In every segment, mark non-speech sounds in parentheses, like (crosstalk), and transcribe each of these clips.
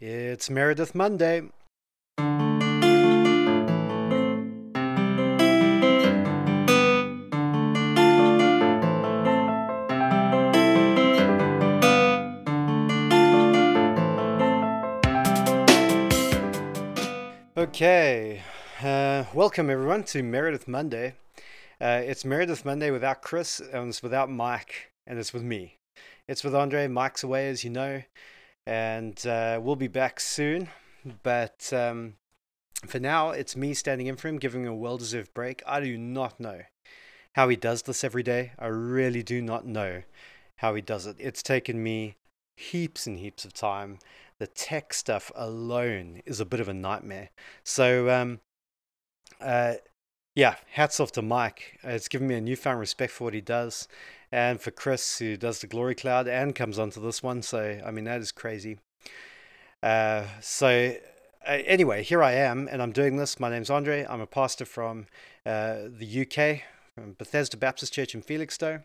It's Meredith Monday. Okay, uh, welcome everyone to Meredith Monday. Uh, it's Meredith Monday without Chris, and it's without Mike, and it's with me. It's with Andre. Mike's away, as you know, and uh, we'll be back soon. But um, for now, it's me standing in for him, giving him a well deserved break. I do not know how he does this every day. I really do not know how he does it. It's taken me heaps and heaps of time the tech stuff alone is a bit of a nightmare. So, um, uh, yeah, hats off to Mike. It's given me a newfound respect for what he does, and for Chris, who does the Glory Cloud and comes onto this one. So, I mean, that is crazy. Uh, so, uh, anyway, here I am, and I'm doing this. My name's Andre. I'm a pastor from uh, the UK, from Bethesda Baptist Church in Felixstowe.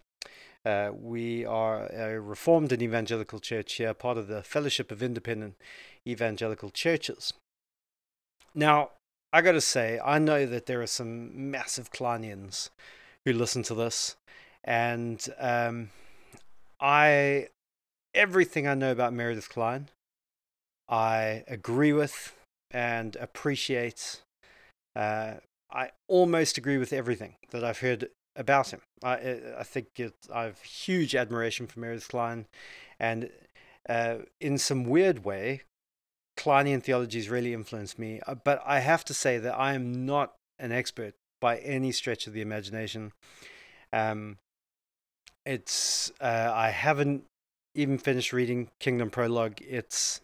Uh, we are a reformed and evangelical church here, part of the Fellowship of Independent Evangelical Churches. Now, I got to say, I know that there are some massive Klineans who listen to this, and um, I everything I know about Meredith Kline, I agree with and appreciate. Uh, I almost agree with everything that I've heard about him. I I think it, I have huge admiration for Meredith Kline, and uh, in some weird way, Klinean theology has really influenced me. Uh, but I have to say that I am not an expert by any stretch of the imagination. Um, it's uh, I haven't even finished reading Kingdom Prologue. It's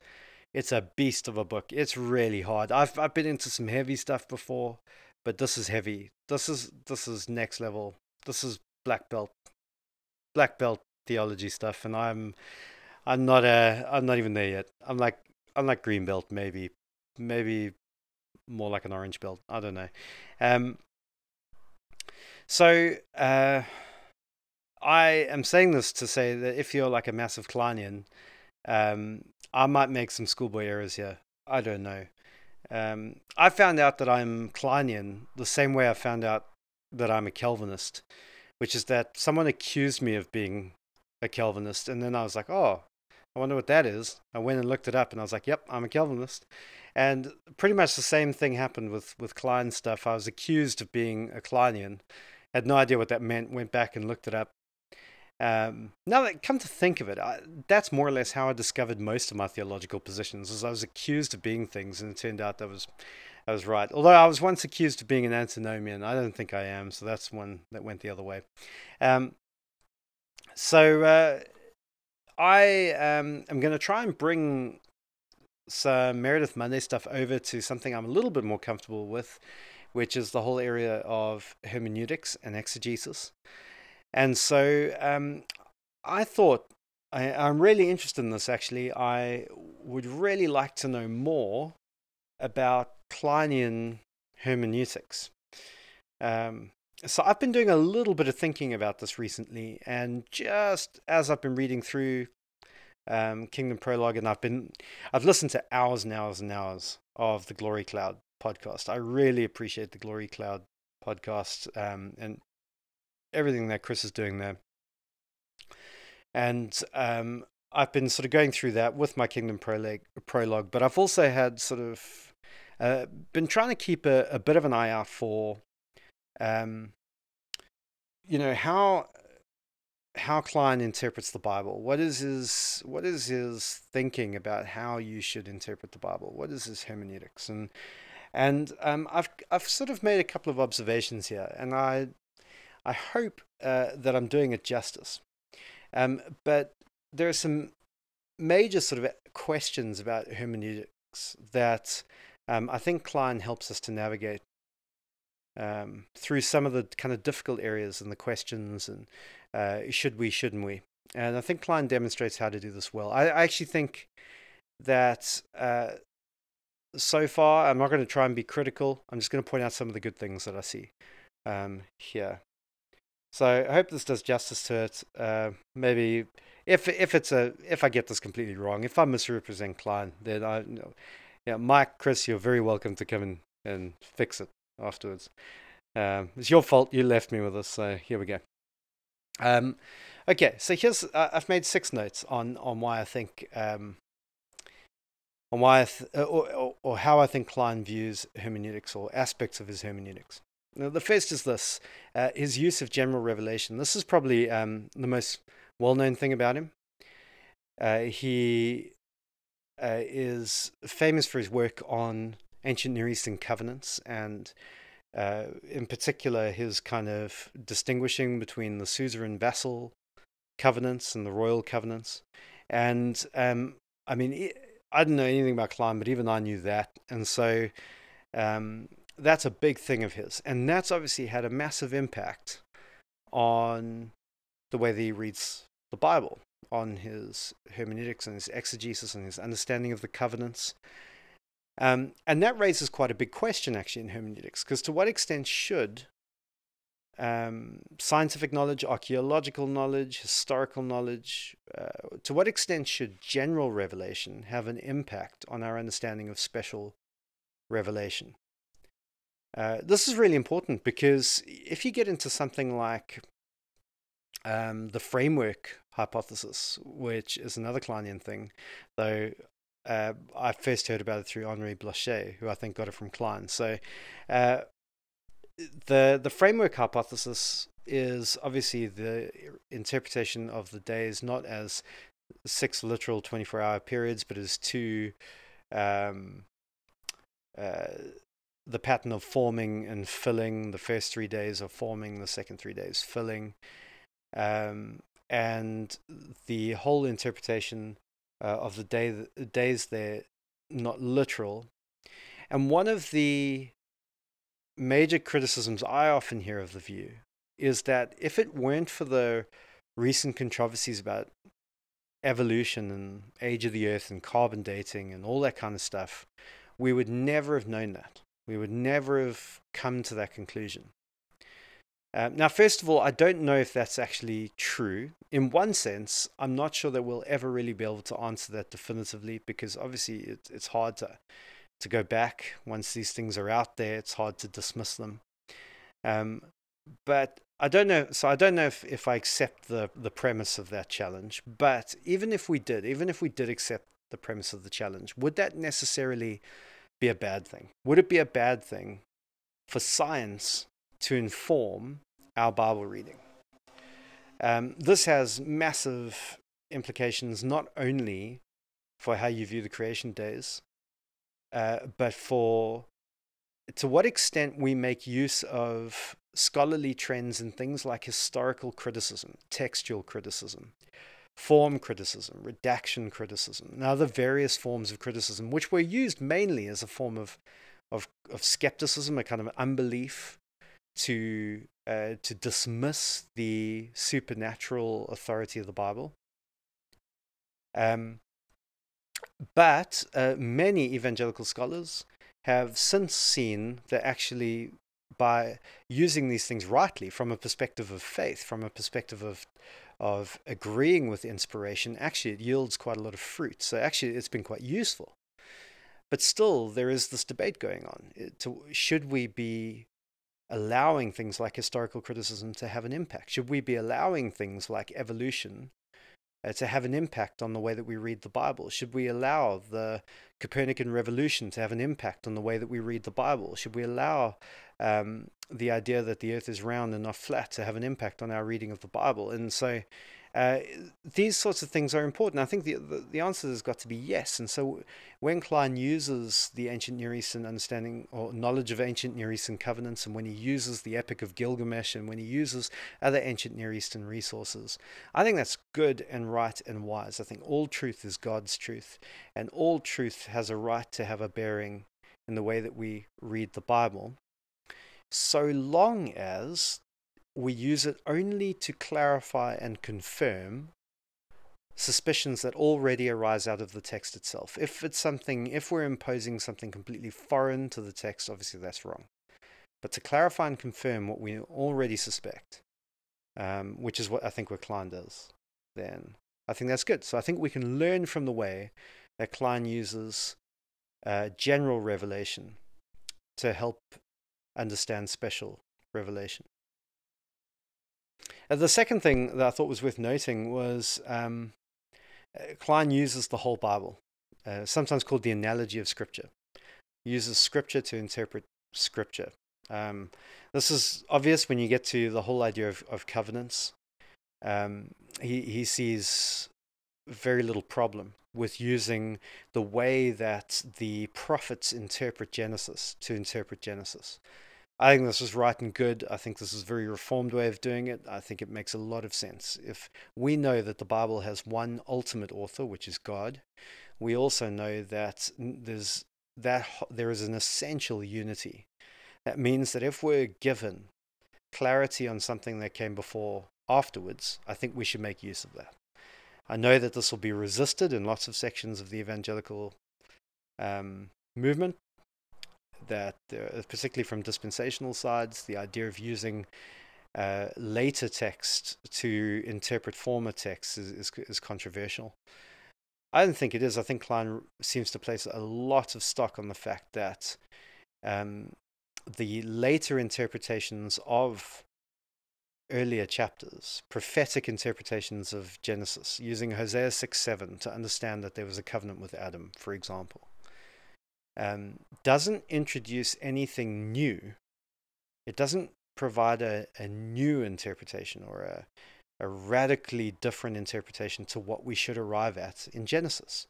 it's a beast of a book. It's really hard. I've I've been into some heavy stuff before, but this is heavy. This is this is next level. This is black belt, black belt theology stuff, and I'm I'm not a I'm not even there yet. I'm like I'm like green belt maybe, maybe more like an orange belt. I don't know. Um. So uh, I am saying this to say that if you're like a massive Klinean, um, I might make some schoolboy errors here. I don't know. Um, I found out that I'm Klinean the same way I found out that I'm a Calvinist, which is that someone accused me of being a Calvinist, and then I was like, oh, I wonder what that is. I went and looked it up, and I was like, yep, I'm a Calvinist. And pretty much the same thing happened with with Kline stuff. I was accused of being a Klinean, had no idea what that meant. Went back and looked it up, um, now that come to think of it, I, that's more or less how I discovered most of my theological positions. As I was accused of being things, and it turned out that was I was right. Although I was once accused of being an antinomian, I don't think I am. So that's one that went the other way. Um, so uh, I um, am going to try and bring some Meredith Monday stuff over to something I'm a little bit more comfortable with, which is the whole area of hermeneutics and exegesis. And so um, I thought I, am really interested in this actually. I would really like to know more about Klinean hermeneutics. Um, so I've been doing a little bit of thinking about this recently, and just as I've been reading through um, Kingdom Prologue, and I've been I've listened to hours and hours and hours of the Glory Cloud podcast. I really appreciate the Glory Cloud podcast, um, and everything that Chris is doing there. And um, I've been sort of going through that with my Kingdom prologue, prologue but I've also had sort of uh, been trying to keep a, a, bit of an eye out for, um, you know, how how Kline interprets the Bible. What is his what is his thinking about how you should interpret the Bible? What is his hermeneutics? And and um, I've I've sort of made a couple of observations here, and I I hope uh, that I'm doing it justice. Um, but there are some major sort of questions about hermeneutics that um, I think Kline helps us to navigate um, through some of the kind of difficult areas and the questions and uh, should we, shouldn't we? And I think Kline demonstrates how to do this well. I, I actually think that uh, so far, I'm not going to try and be critical. I'm just going to point out some of the good things that I see um, here. So I hope this does justice to it. Uh, maybe if if it's a if I get this completely wrong, if I misrepresent Kline, then I, you know, yeah, Mike, Chris, you're very welcome to come in and fix it afterwards. Um, it's your fault. You left me with this, so here we go. Um, okay, so here's uh, I've made six notes on on why I think um, on why th- or, or, or how I think Kline views hermeneutics or aspects of his hermeneutics. Now, the first is this: uh, his use of general revelation. This is probably um, the most well-known thing about him. Uh, he uh, is famous for his work on ancient Near Eastern covenants and uh, in particular, his kind of distinguishing between the suzerain vassal covenants and the royal covenants. And um, I mean, I didn't know anything about Kline, but even I knew that. And so um, that's a big thing of his. And that's obviously had a massive impact on the way that he reads the Bible, on his hermeneutics and his exegesis and his understanding of the covenants um, and that raises quite a big question, actually, in hermeneutics, because to what extent should um, scientific knowledge, archaeological knowledge, historical knowledge, uh, to what extent should general revelation have an impact on our understanding of special revelation? Uh, this is really important because if you get into something like um, the framework hypothesis, which is another Klinean thing, though uh, I first heard about it through Henri Blocher, who I think got it from Kline. So, uh, the the framework hypothesis is obviously the interpretation of the days not as six literal 24 hour periods, but as two um, uh, the pattern of forming and filling. The first three days of forming, the second three days filling, um, and the whole interpretation uh, of the day the days they're not literal. And one of the major criticisms I often hear of the view is that if it weren't for the recent controversies about evolution and age of the earth and carbon dating and all that kind of stuff, we would never have known that. We would never have come to that conclusion. Uh, now, first of all, I don't know if that's actually true. In one sense, I'm not sure that we'll ever really be able to answer that definitively because obviously it, it's hard to to go back once these things are out there. It's hard to dismiss them. Um, but I don't know. So I don't know if, if I accept the the premise of that challenge. But even if we did, even if we did accept the premise of the challenge, would that necessarily be a bad thing? Would it be a bad thing for science to inform our Bible reading. Um, this has massive implications not only for how you view the creation days, uh, but for to what extent we make use of scholarly trends in things like historical criticism, textual criticism, form criticism, redaction criticism, and other various forms of criticism, which were used mainly as a form of, of, of skepticism, a kind of unbelief, to uh, to dismiss the supernatural authority of the Bible. Um, but uh, many evangelical scholars have since seen that actually by using these things rightly from a perspective of faith, from a perspective of of agreeing with inspiration, actually it yields quite a lot of fruit. So actually it's been quite useful. But still, there is this debate going on. To, should we be allowing things like historical criticism to have an impact? Should we be allowing things like evolution uh, to have an impact on the way that we read the Bible? Should we allow the Copernican revolution to have an impact on the way that we read the Bible? Should we allow um, the idea that the earth is round and not flat to have an impact on our reading of the Bible? And so uh, these sorts of things are important. I think the, the, the answer has got to be yes. And so when Kline uses the ancient Near Eastern understanding or knowledge of ancient Near Eastern covenants, and when he uses the Epic of Gilgamesh, and when he uses other ancient Near Eastern resources, I think that's good and right and wise. I think all truth is God's truth, and all truth has a right to have a bearing in the way that we read the Bible, so long as we use it only to clarify and confirm suspicions that already arise out of the text itself. If it's something, if we're imposing something completely foreign to the text, obviously that's wrong. But to clarify and confirm what we already suspect, um, which is what I think what Kline does, then I think that's good. So I think we can learn from the way that Kline uses uh, general revelation to help understand special revelation. Uh, the second thing that I thought was worth noting was um, uh, Kline uses the whole Bible, uh, sometimes called the analogy of Scripture. He uses Scripture to interpret Scripture. Um, this is obvious when you get to the whole idea of, of covenants. Um, he, he sees very little problem with using the way that the prophets interpret Genesis to interpret Genesis. I think this is right and good. I think this is a very reformed way of doing it. I think it makes a lot of sense. If we know that the Bible has one ultimate author, which is God, we also know that there's that there is an essential unity. That means that if we're given clarity on something that came before afterwards, I think we should make use of that. I know that this will be resisted in lots of sections of the evangelical um, movement, that uh, particularly from dispensational sides, the idea of using uh, later text to interpret former texts is, is, is, controversial. I don't think it is. I think Kline seems to place a lot of stock on the fact that um, the later interpretations of earlier chapters, prophetic interpretations of Genesis, using Hosea 6 7 to understand that there was a covenant with Adam, for example, um, doesn't introduce anything new. It doesn't provide a, a new interpretation or a, a radically different interpretation to what we should arrive at in Genesis.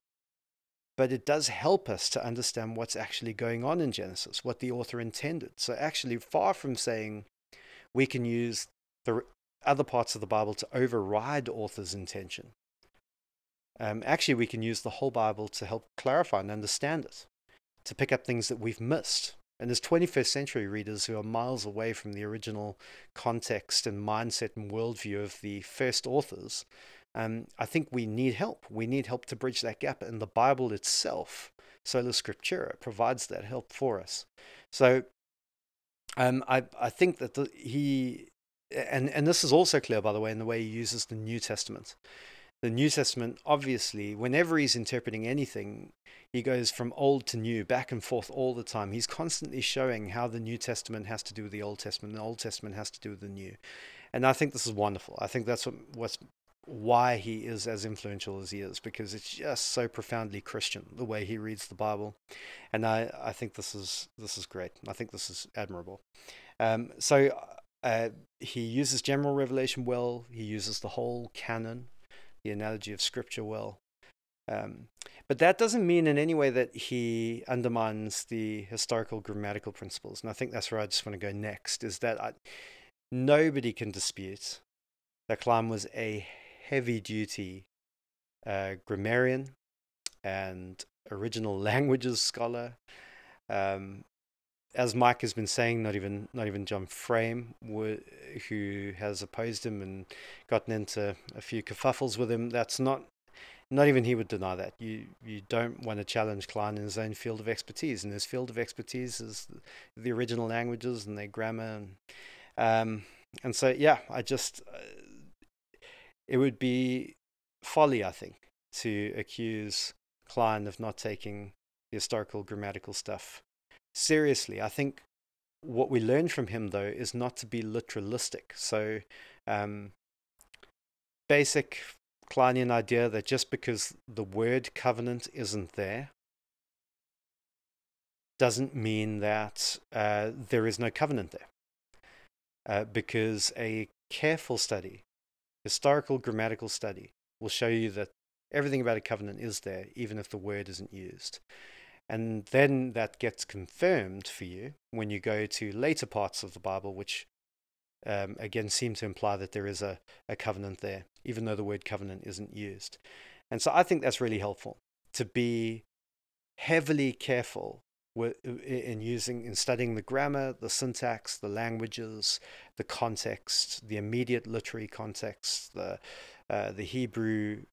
But it does help us to understand what's actually going on in Genesis, what the author intended. So, actually, far from saying we can use the other parts of the Bible to override author's intention, um, actually, we can use the whole Bible to help clarify and understand it to pick up things that we've missed. And as 21st century readers who are miles away from the original context and mindset and worldview of the first authors, um, I think we need help. We need help to bridge that gap. And the Bible itself, Sola Scriptura, provides that help for us. So um, I, I think that the, he, and, and this is also clear, by the way, in the way he uses the New Testament the New Testament, obviously, whenever he's interpreting anything, he goes from old to new, back and forth all the time. He's constantly showing how the New Testament has to do with the Old Testament, and the Old Testament has to do with the New. And I think this is wonderful. I think that's what, what's why he is as influential as he is, because it's just so profoundly Christian the way he reads the Bible. And I, I think this is this is great. I think this is admirable. Um, so uh, he uses general revelation well. He uses the whole canon the analogy of scripture well. Um, but that doesn't mean in any way that he undermines the historical grammatical principles. And I think that's where I just want to go next is that I, nobody can dispute that Kline was a heavy duty uh, grammarian and original (laughs) languages scholar. Um, as Mike has been saying, not even not even John Frame, who has opposed him and gotten into a few kerfuffles with him. That's not not even he would deny that. You you don't want to challenge Kline in his own field of expertise, and his field of expertise is the original languages and their grammar, and um, and so yeah, I just uh, it would be folly, I think, to accuse Kline of not taking the historical grammatical stuff seriously. I think what we learn from him, though, is not to be literalistic. So, um, basic Klinean idea that just because the word covenant isn't there doesn't mean that uh, there is no covenant there. Uh, because a careful study, historical grammatical study, will show you that everything about a covenant is there, even if the word isn't used. And then that gets confirmed for you when you go to later parts of the Bible, which um, again seem to imply that there is a, a covenant there, even though the word covenant isn't used. And so I think that's really helpful to be heavily careful in using in studying the grammar, the syntax, the languages, the context, the immediate literary context, the uh, the Hebrew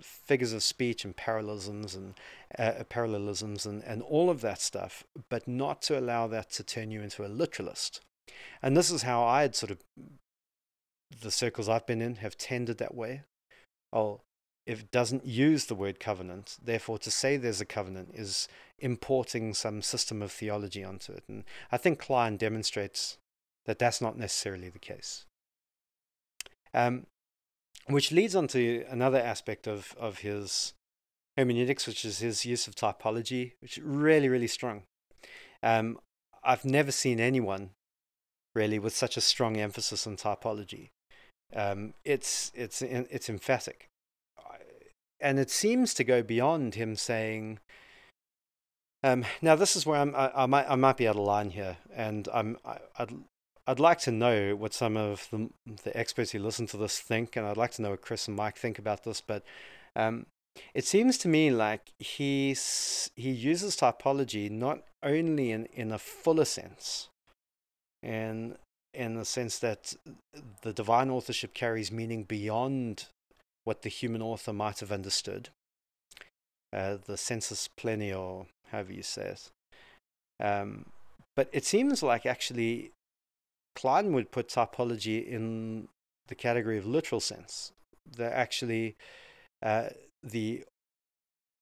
figures of speech and parallelisms and uh, parallelisms and, and all of that stuff, but not to allow that to turn you into a literalist. And this is how I had sort of the circles I've been in have tended that way. Oh, it doesn't use the word covenant, therefore to say there's a covenant is importing some system of theology onto it. And I think Kline demonstrates that that's not necessarily the case. Um, which leads on to another aspect of, of his hermeneutics, which is his use of typology, which is really, really strong. Um, I've never seen anyone really with such a strong emphasis on typology. Um, it's it's it's emphatic, and it seems to go beyond him saying. Um, now this is where I'm, I, I, might I might be out of line here, and I'm I, I'd I'd like to know what some of the the experts who listen to this think, and I'd like to know what Chris and Mike think about this. But um, it seems to me like he's he uses typology not only in in a fuller sense, and in the sense that the divine authorship carries meaning beyond what the human author might have understood. Uh, the sensus pleni, however you say it. Um, but it seems like actually Kline would put typology in the category of literal sense. That actually uh, the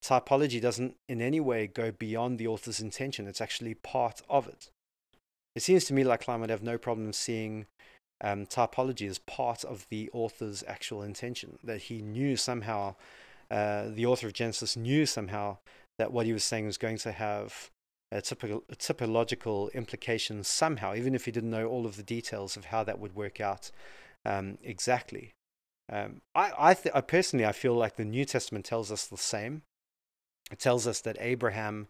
typology doesn't in any way go beyond the author's intention. It's actually part of it. It seems to me like Kline would have no problem seeing um, typology as part of the author's actual intention, that he knew somehow, uh, the author of Genesis knew somehow that what he was saying was going to have a, typical, a typological implications somehow, even if he didn't know all of the details of how that would work out um, exactly. Um, I, I, th- I personally, I feel like the New Testament tells us the same. It tells us that Abraham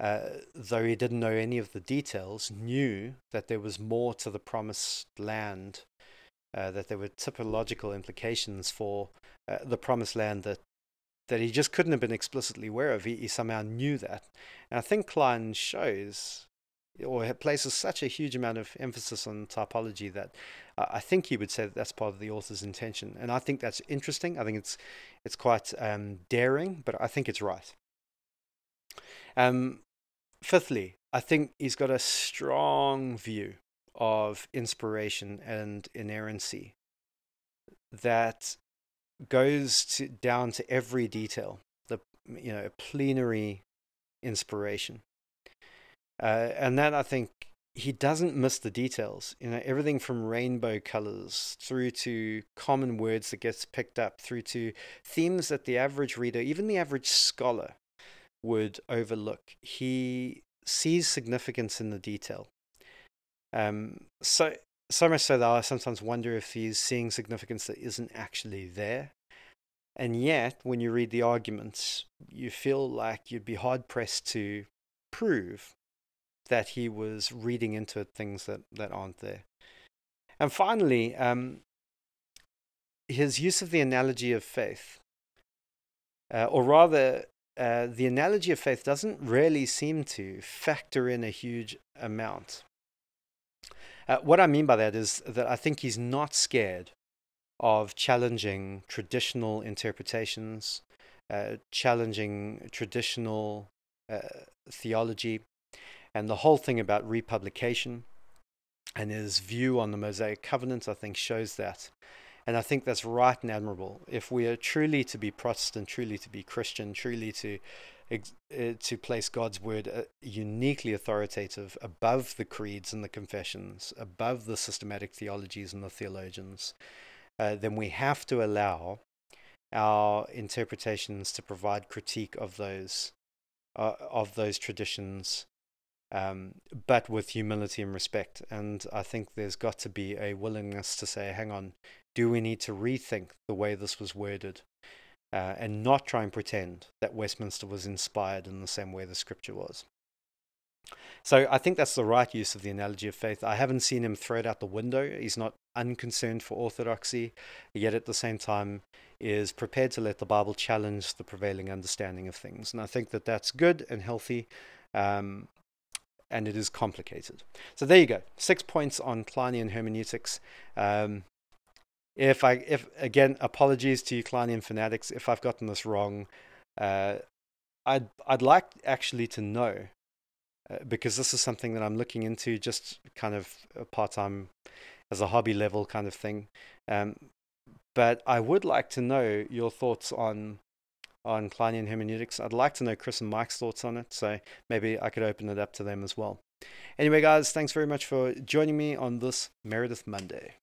uh, though he didn't know any of the details, knew that there was more to the promised land, uh, that there were typological implications for uh, the promised land that that he just couldn't have been explicitly aware of. He, he somehow knew that, and I think Kline shows or places such a huge amount of emphasis on typology that I think he would say that that's part of the author's intention, and I think that's interesting. I think it's it's quite um, daring, but I think it's right. Um, fifthly, I think he's got a strong view of inspiration and inerrancy that goes to, down to every detail. The you know plenary inspiration, uh, and that I think he doesn't miss the details. You know everything from rainbow colors through to common words that gets picked up, through to themes that the average reader, even the average scholar, would overlook. He sees significance in the detail. Um, so so much so that I sometimes wonder if he's seeing significance that isn't actually there. And yet, when you read the arguments, you feel like you'd be hard pressed to prove that he was reading into things that, that aren't there. And finally, um, his use of the analogy of faith, uh, or rather, uh, the analogy of faith doesn't really seem to factor in a huge amount. Uh, what I mean by that is that I think he's not scared of challenging traditional interpretations, uh, challenging traditional uh, theology, and the whole thing about republication and his view on the Mosaic covenant, I think, shows that. And I think that's right and admirable. If we are truly to be Protestant, truly to be Christian, truly to uh, to place God's word uh, uniquely authoritative above the creeds and the confessions, above the systematic theologies and the theologians, uh, then we have to allow our interpretations to provide critique of those uh, of those traditions um, but with humility and respect. And I think there's got to be a willingness to say, hang on, do we need to rethink the way this was worded uh, and not try and pretend that Westminster was inspired in the same way the scripture was? So I think that's the right use of the analogy of faith. I haven't seen him throw it out the window. He's not unconcerned for orthodoxy, yet at the same time is prepared to let the Bible challenge the prevailing understanding of things. And I think that that's good and healthy. Um, and it is complicated. So there you go. Six points on Klinean hermeneutics. Um, if I, if again, apologies to Klinean fanatics if I've gotten this wrong. Uh, I'd I'd like actually to know uh, because this is something that I'm looking into just kind of part time as a hobby level kind of thing. Um, but I would like to know your thoughts on on Klinean hermeneutics. I'd like to know Chris and Mike's thoughts on it, so maybe I could open it up to them as well. Anyway, guys, thanks very much for joining me on this Meredith Monday.